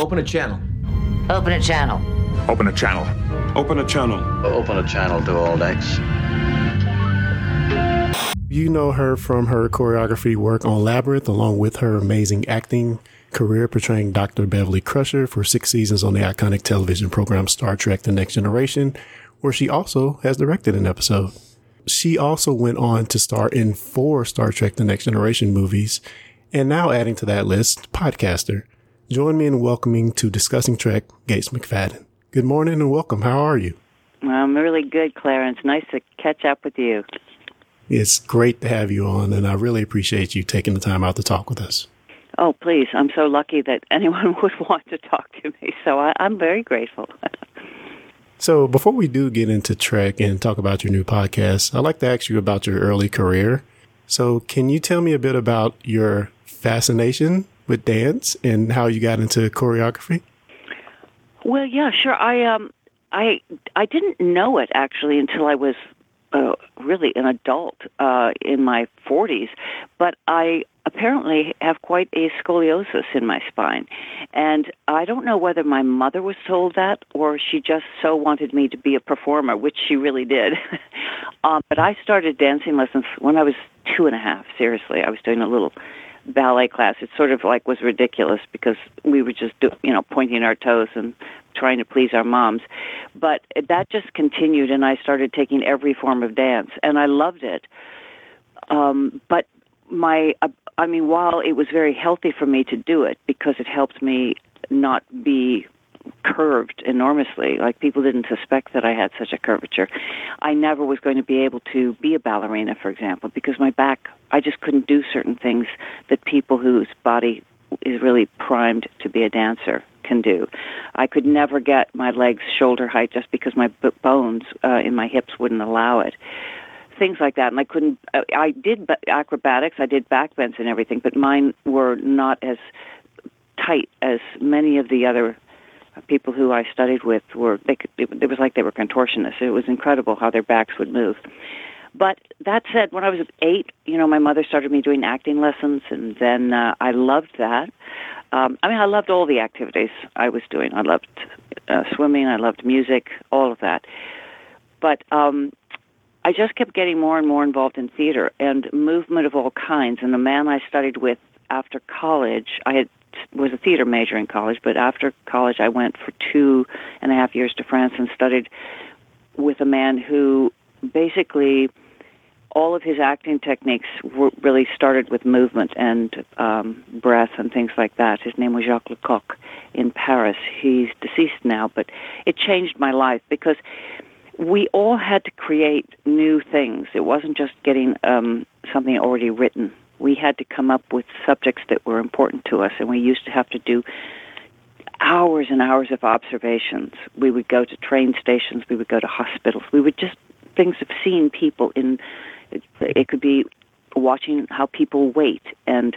Open a channel. Open a channel. Open a channel. Open a channel. Open a channel to all decks. You know her from her choreography work on Labyrinth, along with her amazing acting career portraying Dr. Beverly Crusher for six seasons on the iconic television program Star Trek The Next Generation, where she also has directed an episode. She also went on to star in four Star Trek The Next Generation movies, and now adding to that list, podcaster. Join me in welcoming to Discussing Trek, Gates McFadden. Good morning and welcome. How are you? I'm really good, Clarence. Nice to catch up with you. It's great to have you on, and I really appreciate you taking the time out to talk with us. Oh, please. I'm so lucky that anyone would want to talk to me, so I, I'm very grateful. So, before we do get into Trek and talk about your new podcast, I'd like to ask you about your early career. So, can you tell me a bit about your fascination with dance and how you got into choreography? Well, yeah, sure. I um, I I didn't know it actually until I was uh, really an adult uh, in my 40s, but I apparently have quite a scoliosis in my spine. And I don't know whether my mother was told that or she just so wanted me to be a performer, which she really did. um, but I started dancing lessons when I was two and a half, seriously. I was doing a little ballet class. It sort of like was ridiculous because we were just, do, you know, pointing our toes and trying to please our moms. But that just continued, and I started taking every form of dance, and I loved it. Um, but my, uh, I mean, while it was very healthy for me to do it because it helped me not be curved enormously. Like people didn't suspect that I had such a curvature. I never was going to be able to be a ballerina, for example, because my back, I just couldn't do certain things that people whose body is really primed to be a dancer can do. I could never get my legs shoulder height just because my b- bones uh, in my hips wouldn't allow it. Things like that, and I couldn't. Uh, I did acrobatics, I did backbends and everything, but mine were not as tight as many of the other people who I studied with were. They could, it, it was like they were contortionists. It was incredible how their backs would move. But that said, when I was eight, you know, my mother started me doing acting lessons, and then uh, I loved that. Um, I mean, I loved all the activities I was doing. I loved uh, swimming. I loved music, all of that. But um, I just kept getting more and more involved in theater and movement of all kinds. And the man I studied with after college, I had was a theater major in college, but after college, I went for two and a half years to France and studied with a man who basically all of his acting techniques were really started with movement and um, breath and things like that. His name was Jacques Lecoq in Paris. He's deceased now, but it changed my life because we all had to create new things. It wasn't just getting um, something already written. We had to come up with subjects that were important to us, and we used to have to do hours and hours of observations. We would go to train stations, we would go to hospitals, we would just things of seeing people in it, it could be watching how people wait and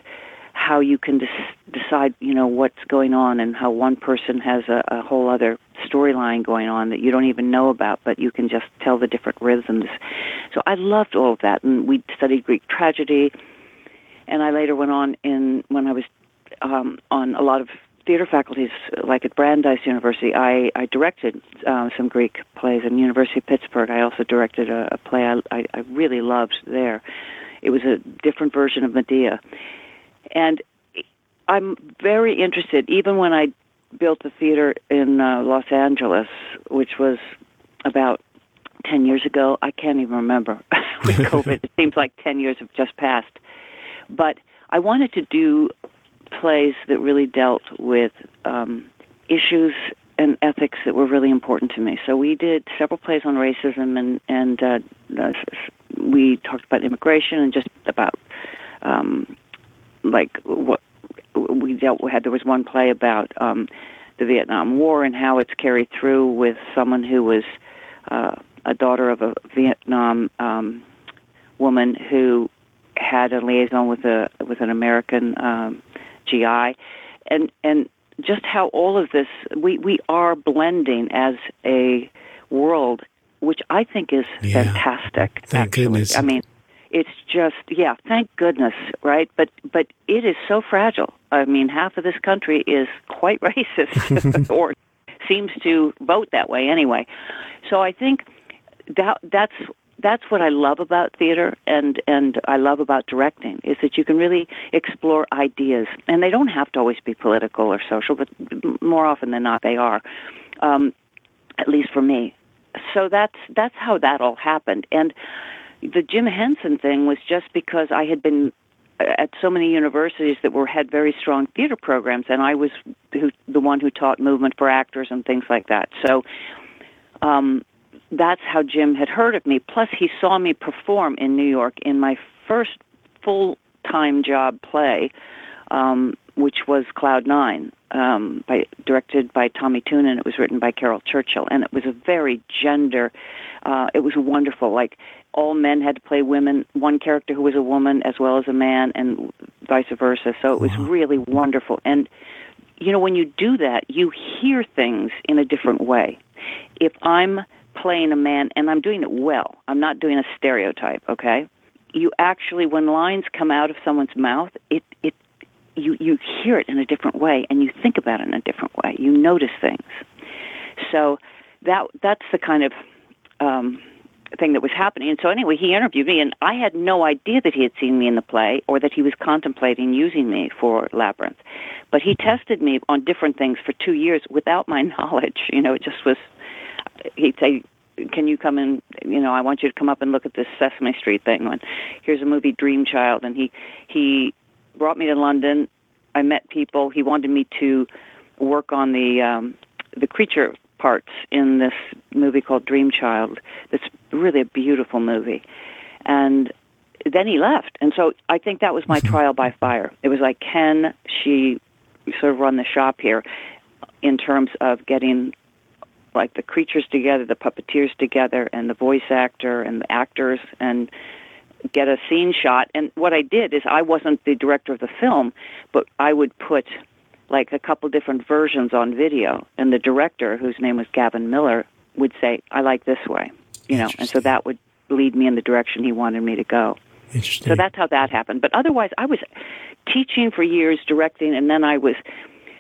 how you can des- decide, you know, what's going on and how one person has a, a whole other storyline going on that you don't even know about, but you can just tell the different rhythms. So I loved all of that, and we studied Greek tragedy, and I later went on in when I was um, on a lot of theater faculties, like at Brandeis University, I, I directed uh, some Greek plays. And University of Pittsburgh, I also directed a, a play I, I, I really loved there. It was a different version of Medea. And I'm very interested, even when I built a theater in uh, Los Angeles, which was about 10 years ago. I can't even remember with COVID. it seems like 10 years have just passed. But I wanted to do plays that really dealt with um, issues and ethics that were really important to me. So we did several plays on racism, and and uh, uh, we talked about immigration and just about um, like what we dealt with. Had there was one play about um, the Vietnam War and how it's carried through with someone who was uh, a daughter of a Vietnam um, woman who had a liaison with a with an American um, GI, and and just how all of this we we are blending as a world, which I think is Yeah. fantastic. Thank actually. goodness. I mean, it's just yeah, thank goodness, right? But but it is so fragile. I mean, half of this country is quite racist, or seems to vote that way anyway. So I think that that's that's what I love about theater and and I love about directing is that you can really explore ideas and they don't have to always be political or social, but more often than not they are. Um, at least for me. So that's that's how that all happened. And the Jim Henson thing was just because I had been at so many universities that were had very strong theater programs, and I was who, the one who taught movement for actors and things like that. So um, that's how Jim had heard of me. Plus, he saw me perform in New York in my first full time job play, um, which was Cloud Nine, um, by directed by Tommy Tune, and it was written by Caryl Churchill, and it was a very gender. Uh, it was wonderful. Like all men had to play women, one character who was a woman as well as a man, and vice versa. So it was wow. really wonderful. And you know, when you do that, you hear things in a different way. If I'm playing a man and I'm doing it well, I'm not doing a stereotype. Okay, you actually, when lines come out of someone's mouth, it it you you hear it in a different way and you think about it in a different way. You notice things. So that that's the kind of um, thing that was happening. And so anyway, he interviewed me, and I had no idea that he had seen me in the play or that he was contemplating using me for Labyrinth. But he tested me on different things for two years without my knowledge. You know, it just was. He'd say, "Can you come in? You know, I want you to come up and look at this Sesame Street thing. And here's a movie, Dream Child." And he he brought me to London. I met people. He wanted me to work on the um, the creature parts in this movie called Dream Child. That's really a beautiful movie. And then he left. And so I think that was my trial by fire. It was like, can she sort of run the shop here in terms of getting like the creatures together, the puppeteers together, and the voice actor and the actors and get a scene shot. And what I did is I wasn't the director of the film, but I would put like a couple different versions on video, and the director, whose name was Gavin Millar, would say, "I like this way," you know, and so that would lead me in the direction he wanted me to go. Interesting. So that's how that happened. But otherwise, I was teaching for years, directing, and then I was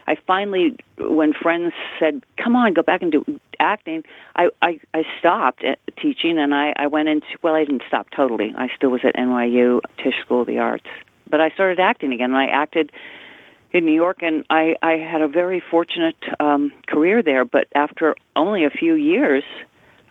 I finally, when friends said, "Come on, go back and do acting," I I, I stopped teaching and I I went into well, I didn't stop totally. I still was at NYU Tisch School of the Arts, but I started acting again. And I acted in New York, and I I had a very fortunate um, career there. But after only a few years,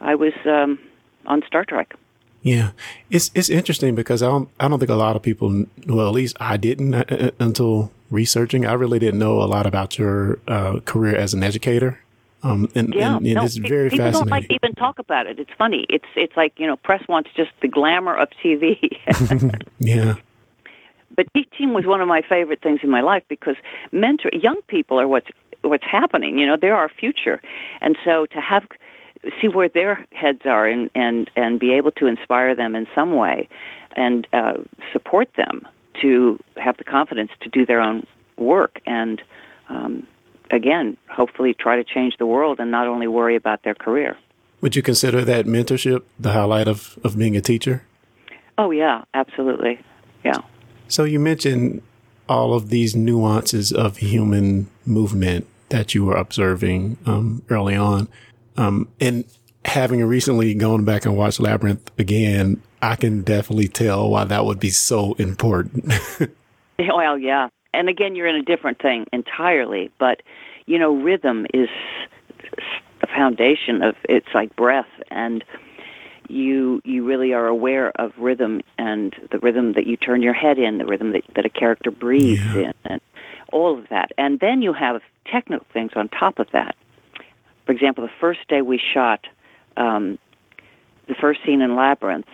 I was um, on Star Trek. Yeah, it's it's interesting because I don't I don't think a lot of people, well, at least I didn't uh, uh, until researching. I really didn't know a lot about your uh, career as an educator. Um, and, yeah, and, and no, it's very people fascinating. don't like to even talk about it. It's funny. It's it's like you know, press wants just the glamour of TV. yeah. But teaching was one of my favorite things in my life because mentor young people are what's what's happening. You know, they're our future, and so to have see where their heads are and and and be able to inspire them in some way, and uh, support them to have the confidence to do their own work and um, again hopefully try to change the world and not only worry about their career. Would you consider that mentorship the highlight of, of being a teacher? Oh yeah absolutely. Yeah. So you mentioned all of these nuances of human movement that you were observing um, early on. Um, and having recently gone back and watched labyrinth again I can definitely tell why that would be so important. well, yeah. And again, you're in a different thing entirely, but you know, rhythm is the foundation of it's like breath and you you really are aware of rhythm and the rhythm that you turn your head in, the rhythm that, that a character breathes yeah. in, and all of that. And then you have technical things on top of that. For example, the first day we shot um, the first scene in Labyrinth,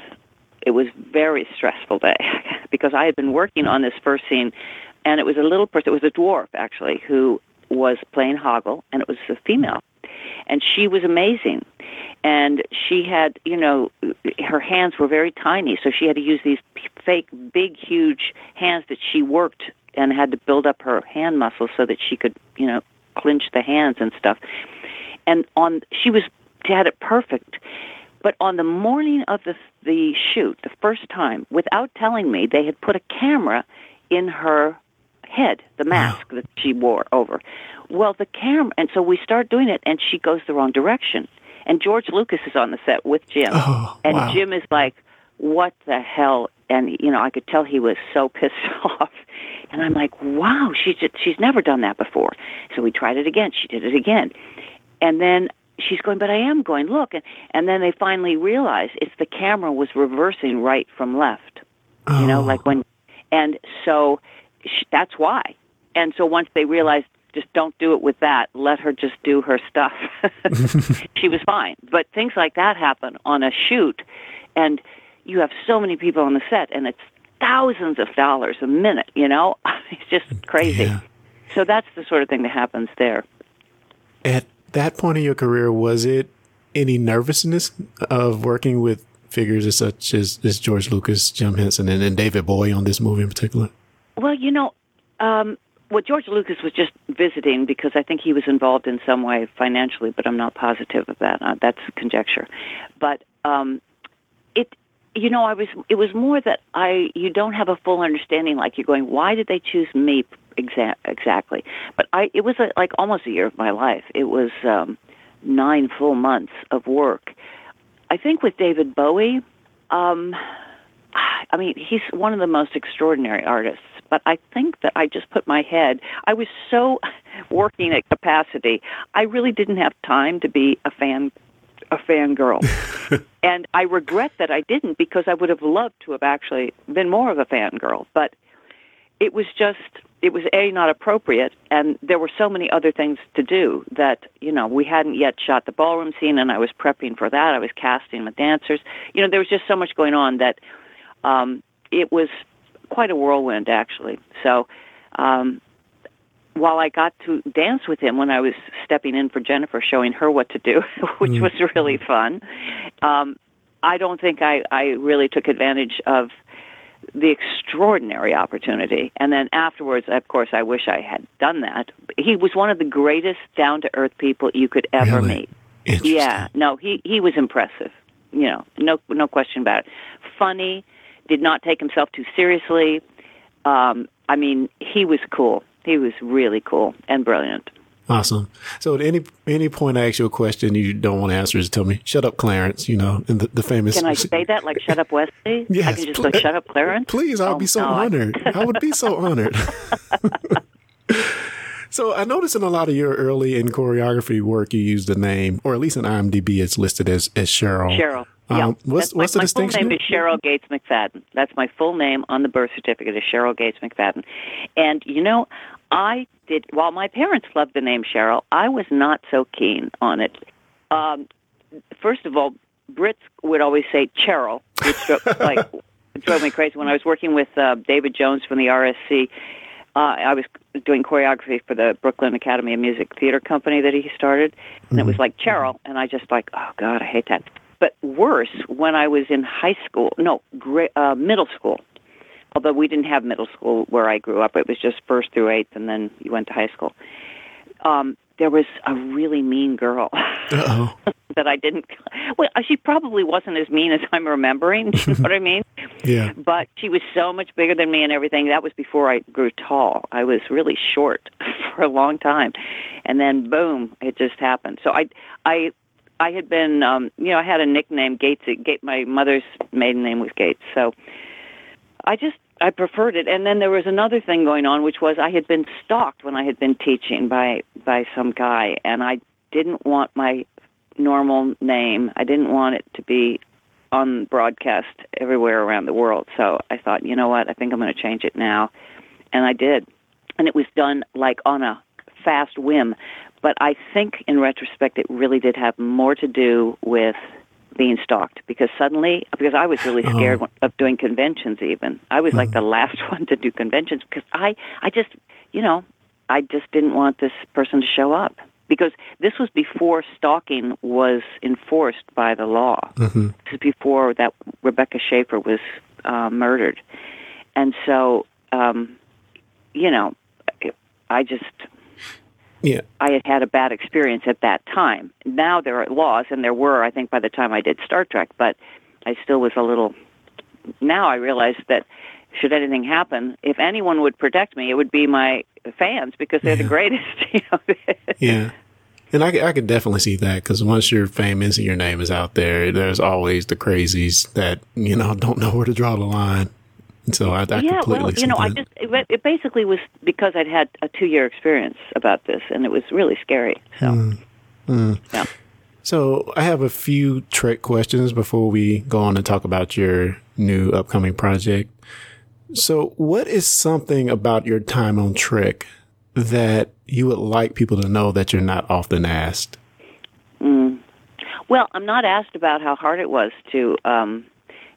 it was very stressful day because I had been working on this first scene, and it was a little person. It was a dwarf actually who was playing Hoggle, and it was a female, and she was amazing. And she had, you know, her hands were very tiny, so she had to use these fake, big, huge hands that she worked and had to build up her hand muscles so that she could, you know, clinch the hands and stuff. And on, she was had it perfect. But on the morning of the the shoot, the first time, without telling me, they had put a camera in her head, the mask that she wore over. Well, the camera, and so we start doing it, and she goes the wrong direction. And George Lucas is on the set with Jim, Oh, and wow. Jim is like, "What the hell?" And you know, I could tell he was so pissed off. And I'm like, "Wow, she's just, she's never done that before." So we tried it again. She did it again, and then she's going, "But I am going. Look!" And and then they finally realize it's the camera was reversing right from left. You know, Oh. like when, and so sh- that's why. And so once they realized, just don't do it with that. Let her just do her stuff. she was fine. But things like that happen on a shoot, and you have so many people on the set, and it's thousands of dollars a minute. You know, it's just crazy. Yeah. So that's the sort of thing that happens there. At that point in your career, was it any nervousness of working with figures as such as, as George Lucas, Jim Henson, and, and David Bowie on this movie in particular? Well, you know, um, George Lucas was just visiting because I think he was involved in some way financially, but I'm not positive of that. Uh, that's conjecture. But um, it, you know, I was. It was more that I. You don't have a full understanding. Like you're going, why did they choose me exa- exactly? But I. It was a, like almost a year of my life. It was um, nine full months of work. I think with David Bowie. Um, I mean, he's one of the most extraordinary artists. But I think that I just put my head. I was so working at capacity. I really didn't have time to be a fan, a fangirl, and I regret that I didn't because I would have loved to have actually been more of a fangirl. But it was just it was a not appropriate and there were so many other things to do that you know we hadn't yet shot the ballroom scene and i was prepping for that. I was casting the dancers. You know there was just so much going on that um it was quite a whirlwind actually. So um while I got to dance with him when I was stepping in for Jennifer, showing her what to do, which was really fun, um, I don't think I, I really took advantage of the extraordinary opportunity. And then afterwards, of course, I wish I had done that. He was one of the greatest down to earth people you could ever Really? meet. Yeah, no, he he was impressive. You know, no no question about it. Funny, did not take himself too seriously. Um, I mean, he was cool. He was really cool and brilliant. Awesome. So at any any point I ask you a question you don't want to answer, just tell me, shut up, Clarence, you know, and the, the famous Can I say that like "Shut up, Wesley"? I Yes, can just pl- go "Shut up, Clarence." Please, I'll Oh, be so no, honored. I would be so honored. so I noticed in a lot of your early in choreography work, you used the name, or at least in IMDb, it's listed as as Cheryl. Cheryl. Um, yeah. what's That's my, what's the my distinction? full name is Cheryl Gates McFadden. That's my full name on the birth certificate is Cheryl Gates McFadden. And you know, I did while my parents loved the name Cheryl, I was not so keen on it. Um, first of all, Brits would always say Cheryl, which like drove me crazy. When I was working with uh, David Jones from the RSC, uh, I was doing choreography for the Brooklyn Academy of Music Theater Company that he started, and it was like Cheryl, and I just like, oh God, I hate that. But worse, when I was in high school, no, gra- uh, middle school, although we didn't have middle school where I grew up, it was just first through eighth, and then you went to high school. Um, there was a really mean girl that I didn't. Well, she probably wasn't as mean as I'm remembering. You know what I mean? Yeah. But she was so much bigger than me and everything. That was before I grew tall. I was really short for a long time, and then boom, it just happened. So I, I, I had been, um, you know, I had a nickname Gates. Gate. My mother's maiden name was Gates, so I just I preferred it. And then there was another thing going on, which was I had been stalked when I had been teaching by by some guy, and I didn't want my normal name. I didn't want it to be on broadcast everywhere around the world. So I thought, you know what? I think I'm going to change it now, and I did. And it was done like on a fast whim. But I think, in retrospect, it really did have more to do with being stalked because suddenly because I was really scared of doing conventions even. I was like the last one to do conventions because I I just, you know, I just didn't want this person to show up because this was before stalking was enforced by the law. Mm-hmm. This is before that Rebecca Schaeffer was uh, murdered. And so um you know, I just Yeah. I had had a bad experience at that time. Now there are laws, and there were, I think, by the time I did Star Trek, but I still was a little. Now I realize that should anything happen, if anyone would protect me, it would be my fans because they're Yeah. the greatest. You know? Yeah. And I, I could definitely see that because once you're famous and your name is out there, there's always the crazies that, you know, don't know where to draw the line. So I, I yeah, completely well, you know, I just it, it basically was because I'd had a two year experience about this, and it was really scary. So, hmm. Hmm. yeah. So I have a few Trek questions before we go on and talk about your new upcoming project. So what is something about your time on Trek that you would like people to know that you're not often asked? Hmm. Well, I'm not asked about how hard it was to, um,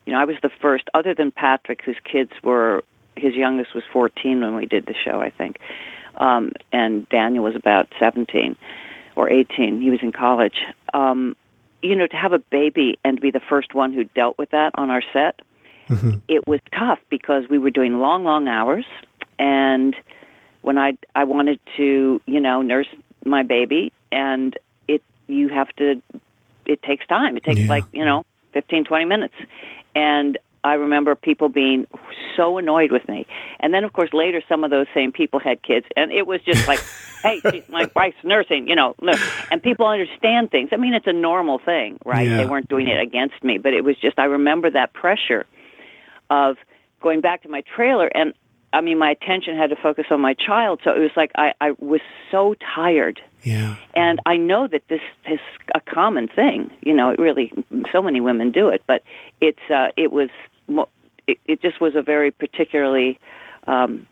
you know, I was the first, other than Patrick, whose kids were, his youngest was 14 when we did the show, I think, um, and Daniel was about 17 or 18. He was in college. Um, you know, to have a baby and be the first one who dealt with that on our set, it was tough because we were doing long, long hours, and when I I wanted to, you know, nurse my baby, and it you have to it takes time. It takes Yeah. like, you know, fifteen twenty minutes. And I remember people being so annoyed with me. And then, of course, later some of those same people had kids. And it was just like, hey, she's my wife's nursing, you know. Look. And people understand things. I mean, it's a normal thing, right? Yeah. They weren't doing it against me. But it was just, I remember that pressure of going back to my trailer. And I mean, my attention had to focus on my child. So it was like I, I was so tired. Yeah. And I know that this is a common thing. You know, it really so many women do it, but it's uh, it was mo- it, it just was a very particularly um,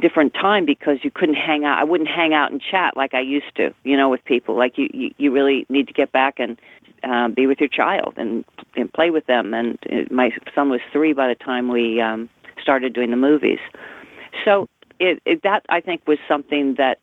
different time because you couldn't hang out. I wouldn't hang out and chat like I used to. You know, with people like you you, you really need to get back and uh, be with your child and and play with them. And uh, my son was three by the time we um, started doing the movies. So it, it that I think was something that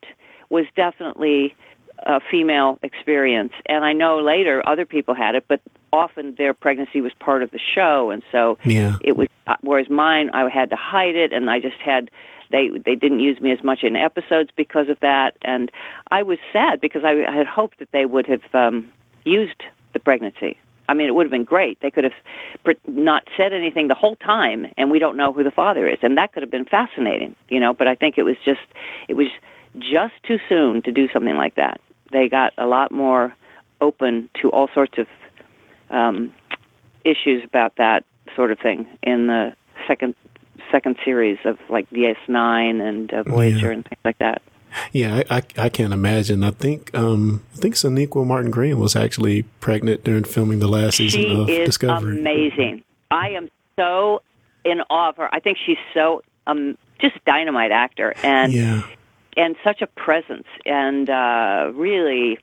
was definitely a female experience. And I know later other people had it, but often their pregnancy was part of the show, and so Yeah. it was. Whereas mine, I had to hide it, and I just had. They they didn't use me as much in episodes because of that, and I was sad because I, I had hoped that they would have um, used the pregnancy. I mean, it would have been great. They could have pr- not said anything the whole time, and we don't know who the father is, and that could have been fascinating, you know. But I think it was just, it was just too soon to do something like that. They got a lot more open to all sorts of um, issues about that sort of thing in the second second series of like DS9 and uh, Voyager Yeah. and things like that. Yeah, I, I, I can't imagine. I think um I think Sonequa Martin Green was actually pregnant during filming the last season She of is Discovery. amazing. I am so in awe of her. I think she's so um just dynamite actor and Yeah. and such a presence and uh really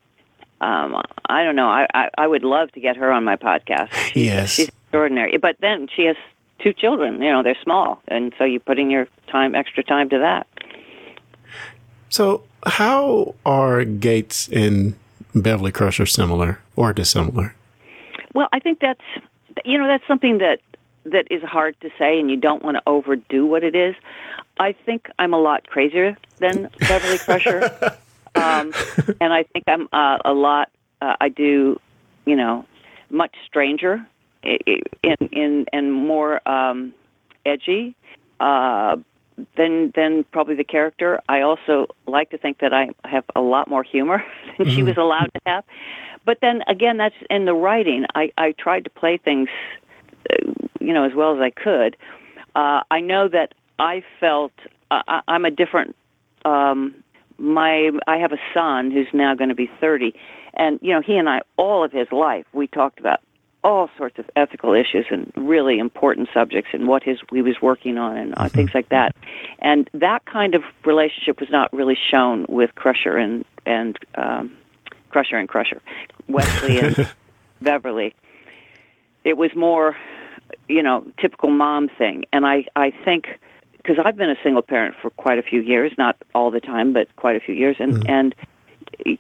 um I don't know. I, I I would love to get her on my podcast. She's, Yes. she's extraordinary. But then she has two children. You know, they're small, and so you're putting your time, extra time to that. So how are Gates and Beverly Crusher similar or dissimilar? Well, I think that's you know that's something that that is hard to say, and you don't want to overdo what it is. I think I'm a lot crazier than Beverly Crusher, um, and I think I'm uh, a lot. Uh, I do, you know, much stranger, in in and more um, edgy. Uh, than than probably the character. I also like to think that I have a lot more humor than she was allowed to have. But then again, that's in the writing. I I tried to play things, uh, you know, as well as I could. Uh, I know that I felt uh, I, I'm a different. Um, my I have a son who's now going to be 30, and you know he and I all of his life we talked about all sorts of ethical issues and really important subjects and what his he was working on and uh, things like that. And that kind of relationship was not really shown with Crusher and and um, Crusher and Crusher, Wesley and Beverly. It was more, you know, typical mom thing. And I I think because I've been a single parent for quite a few years, not all the time, but quite a few years, and and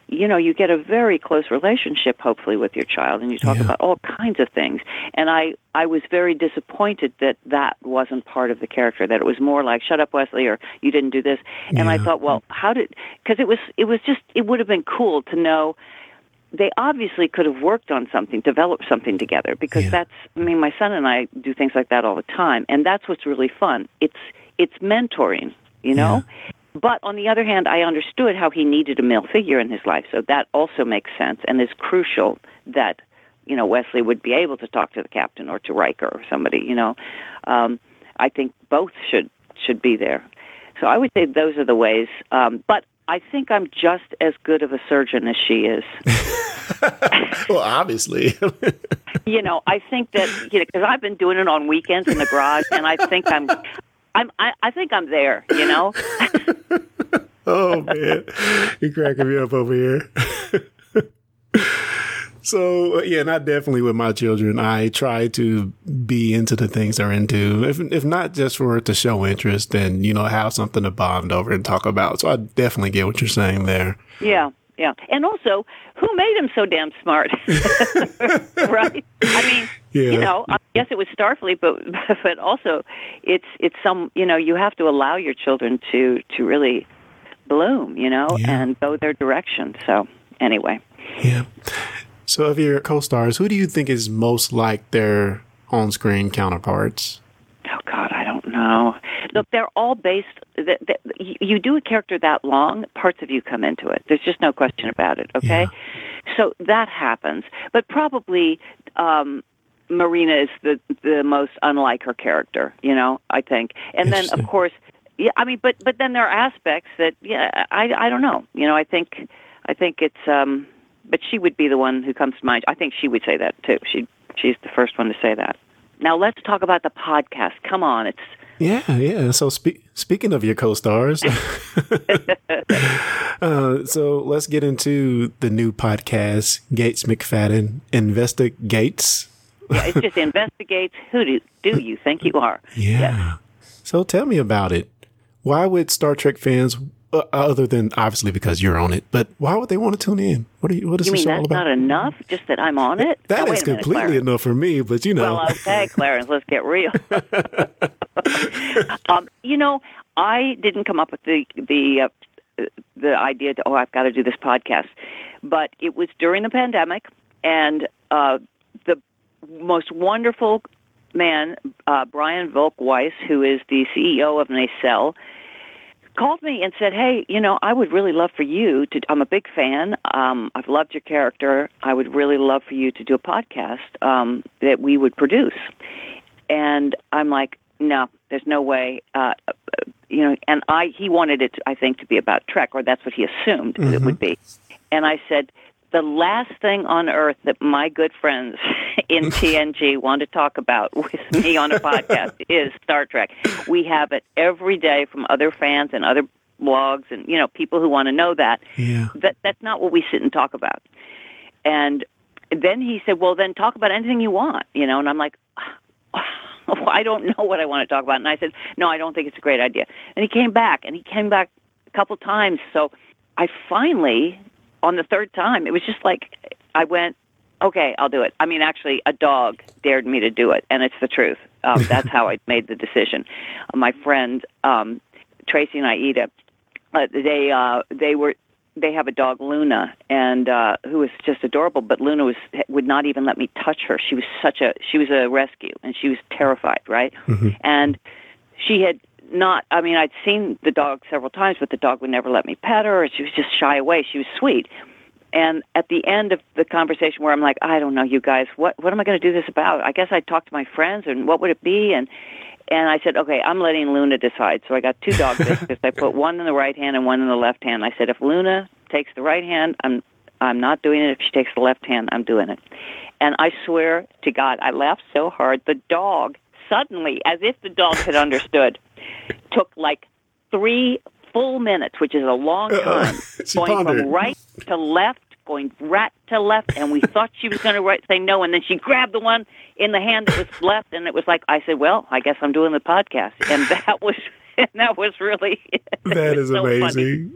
you know you get a very close relationship hopefully with your child and you talk Yeah. about all kinds of things and i i was very disappointed that that wasn't part of the character that it was more like shut up wesley or you didn't do this and i thought well how did because it was it was just it would have been cool to know they obviously could have worked on something, developed something together because Yeah. that's I mean my son and I do things like that all the time and that's what's really fun. It's it's mentoring, you know? But on the other hand, I understood how he needed a male figure in his life, so that also makes sense and is crucial that you know Wesley would be able to talk to the captain or to Riker or somebody, you know. Um I think both should should be there. So I would say those are the ways. Um, but I think I'm just as good of a surgeon as she is. well, obviously. you know, I think that you know because I've been doing it on weekends in the garage, and I think I'm, I'm, I, I think I'm there. You know, oh man, you're cracking me up over here. so yeah, not definitely with my children. I try to be into the things they're into, if if not just for it to show interest, then you know have something to bond over and talk about. So I definitely get what you're saying there. yeah, yeah, and also, who made him so damn smart? right? I mean, Yeah. you know, I guess it was Starfleet, but but also, it's it's some you know you have to allow your children to to really bloom, you know, Yeah. and go their direction. So anyway. Yeah. So of your co-stars, who do you think is most like their on-screen counterparts? Oh God, I don't know. Look, they're all based. That, that, you you do a character that long, parts of you come into it. There's just no question about it. Okay, so that happens. But probably um, Marina is the the most unlike her character. You know, I think. And then of course, yeah. I mean, but but then there are aspects that yeah, I I don't know. You know, I think I think it's. um But she would be the one who comes to mind. I think she would say that too. She she's the first one to say that. Now let's talk about the podcast. Come on, it's Yeah, yeah. So spe- speaking of your co-stars, uh, so let's get into the new podcast, Gates McFadden Investigates. Yeah, it just investigates who do do you think you are? Yeah. So tell me about it. Why would Star Trek fans, uh, other than obviously because you're on it, but why would they want to tune in? What are you? What is You mean that's about? not enough? Just that I'm on it? That Now, is minute, completely Clarence. enough for me, but you know. Well, okay, Clarence, let's get real. um, you know, I didn't come up with the the uh, the idea to oh I've got to do this podcast, but it was during the pandemic, and uh, most wonderful man, uh, Brian Volk Weiss, who is the CEO of Nacelle, called me and said, "Hey, you know, I would really love for you to. I'm a big fan. Um, I've loved your character. I would really love for you to do a podcast um, that we would produce." And I'm like, "No, there's no way." Uh, uh, you know, and I he wanted it, I think, to be about Trek, or that's what he assumed it would be. And I said, the last thing on earth that my good friends in TNG want to talk about with me on a podcast is Star Trek. We have it every day from other fans and other blogs and you know people who want to know that. yeah. That that's not what we sit and talk about. And then he said, "Well, then talk about anything you want," you know. And I'm like, I don't know what I want to talk about. And I said, "No, I don't think it's a great idea." And he came back, and he came back a couple times. So I finally, on the third time, it was just like I went, "Okay, I'll do it." I mean, actually, a dog dared me to do it, and it's the truth. Um, that's how I made the decision. my friend um, Tracy and Aida, uh, they uh, they were they have a dog Luna and uh who was just adorable but Luna was would not even let me touch her she was such a she was a rescue and she was terrified right and she had not I mean I'd seen the dog several times but the dog would never let me pet her and she was just shy away she was sweet and at the end of the conversation where I'm like I don't know you guys what what am I going to do this about I guess I'd talk to my friends and what would it be and and I said, okay, I'm letting Luna decide. So I got two dog biscuits. I put one in the right hand and one in the left hand. I said, if Luna takes the right hand, I'm I'm not doing it. If she takes the left hand, I'm doing it. And I swear to God, I laughed so hard. The dog suddenly, as if the dog had understood, took like three full minutes, which is a long time, She going pondered. from right to left, going right to left, and we thought she was going to right, say no, and then she grabbed the one in the hand that was left, and it was like I said, "Well, I guess I'm doing the podcast," and that was and that was really That is so funny amazing.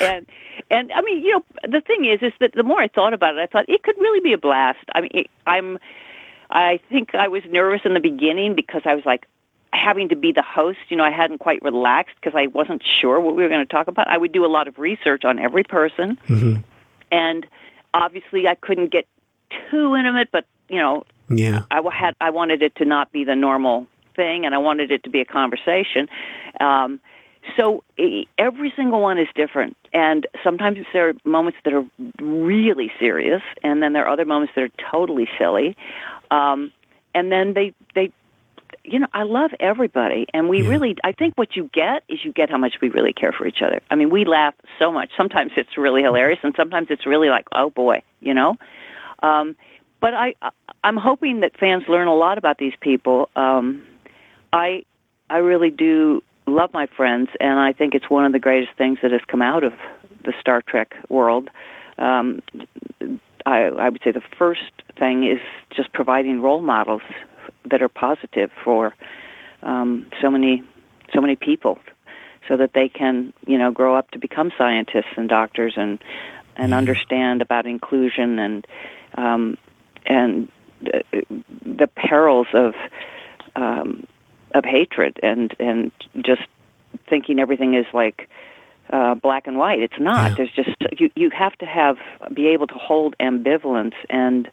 and and I mean, you know, the thing is, is that the more I thought about it, I thought it could really be a blast. I mean, it, I'm, I think I was nervous in the beginning because I was like having to be the host. You know, I hadn't quite relaxed because I wasn't sure what we were going to talk about. I would do a lot of research on every person, and obviously, I couldn't get too intimate, but you know, Yeah. I had I wanted it to not be the normal thing, and I wanted it to be a conversation. Um, so every single one is different, and sometimes there are moments that are really serious, and then there are other moments that are totally silly. Um, and then they they you know, I love everybody, and we Yeah. really. I think what you get is you get how much we really care for each other. I mean, we laugh so much. Sometimes it's really hilarious, and sometimes it's really like, oh boy, you know. Um, but I, I'm hoping that fans learn a lot about these people. Um, I, I really do love my friends, and I think it's one of the greatest things that has come out of the Star Trek world. Um, I, I would say the first thing is just providing role models that are positive for um, so many so many people, so that they can you know grow up to become scientists and doctors and and understand about inclusion and um, and uh, the perils of um, of hatred and and just thinking everything is like uh, black and white. It's not. Yeah. There's just you you have to have be able to hold ambivalence and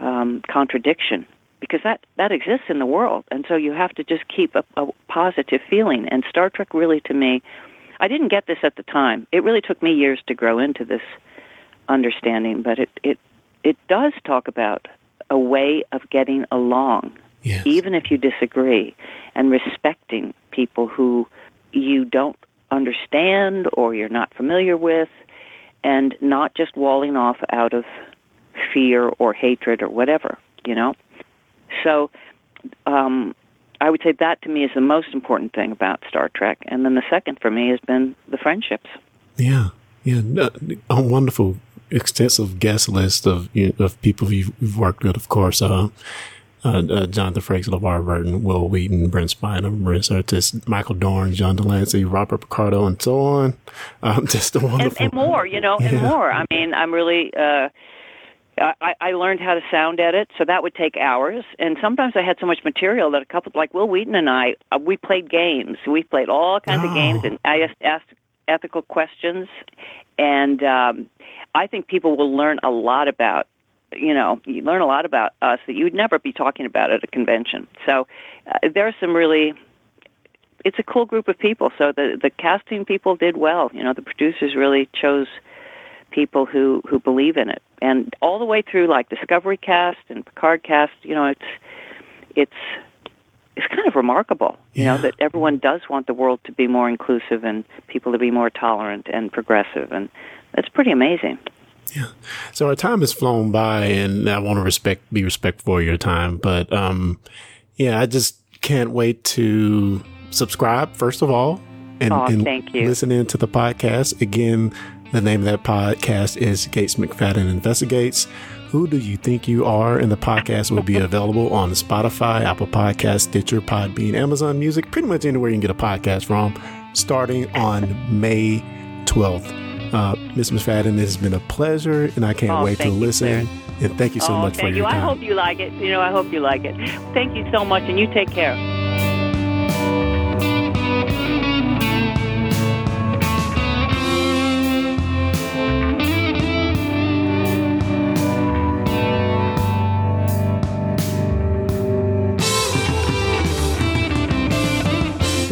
um, contradiction because that that exists in the world, and so you have to just keep a, a positive feeling. And Star Trek really, to me, I didn't get this at the time. It really took me years to grow into this understanding, but it it it does talk about a way of getting along Yes. even if you disagree, and respecting people who you don't understand or you're not familiar with, and not just walling off out of fear or hatred or whatever, you know? So, um, I would say that to me is the most important thing about Star Trek. And then the second for me has been the friendships. Yeah, yeah, a wonderful, extensive guest list of you know, of people you've, worked with. Of course, uh, uh, uh, Jonathan Frakes, LeVar Burton, Wil Wheaton, Brent Spiner, Marina Sirtis, Michael Dorn, John de Lancie, Robert Picardo, and so on. Um, just a and, wonderful. and more, you know, and Yeah. more. I mean, I'm really. Uh, I, I learned how to sound edit, so that would take hours. And sometimes I had so much material that a couple, like Wil Wheaton and I, uh, we played games. We played all kinds Oh. of games, and I just asked ethical questions. And um, I think people will learn a lot about, you know, you learn a lot about us that you would never be talking about at a convention. So uh, there are some really it's a cool group of people. So the the casting people did well. You know, the producers really chose people who who believe in it, and all the way through like Discovery cast and Picard cast. You know, it's it's it's kind of remarkable. You know that everyone does want the world to be more inclusive and people to be more tolerant and progressive, and that's pretty amazing. Yeah. So our time has flown by, and I want to respect, be respectful of your time. But um, yeah, I just can't wait to subscribe first of all, and, Aw, and thank you. listen into the podcast. Again, the name of that podcast is Gates McFadden Investigates. Who do you think you are? And the podcast will be available on Spotify, Apple Podcasts, Stitcher, Podbean, Amazon Music, pretty much anywhere you can get a podcast from, starting on May 12th. Uh, Miss McFadden, it has been a pleasure, and I can't Oh, wait to you, listen. and thank you so oh, much for thank your you. I hope you like it. You know, I hope you like it. Thank you so much, and you take care.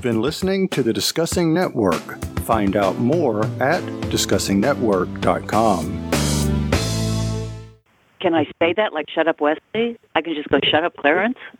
You've been listening to the Discussing Network. Find out more at discussingnetwork.com. Can I say that like shut up Wesley? I can just go shut up Clarence?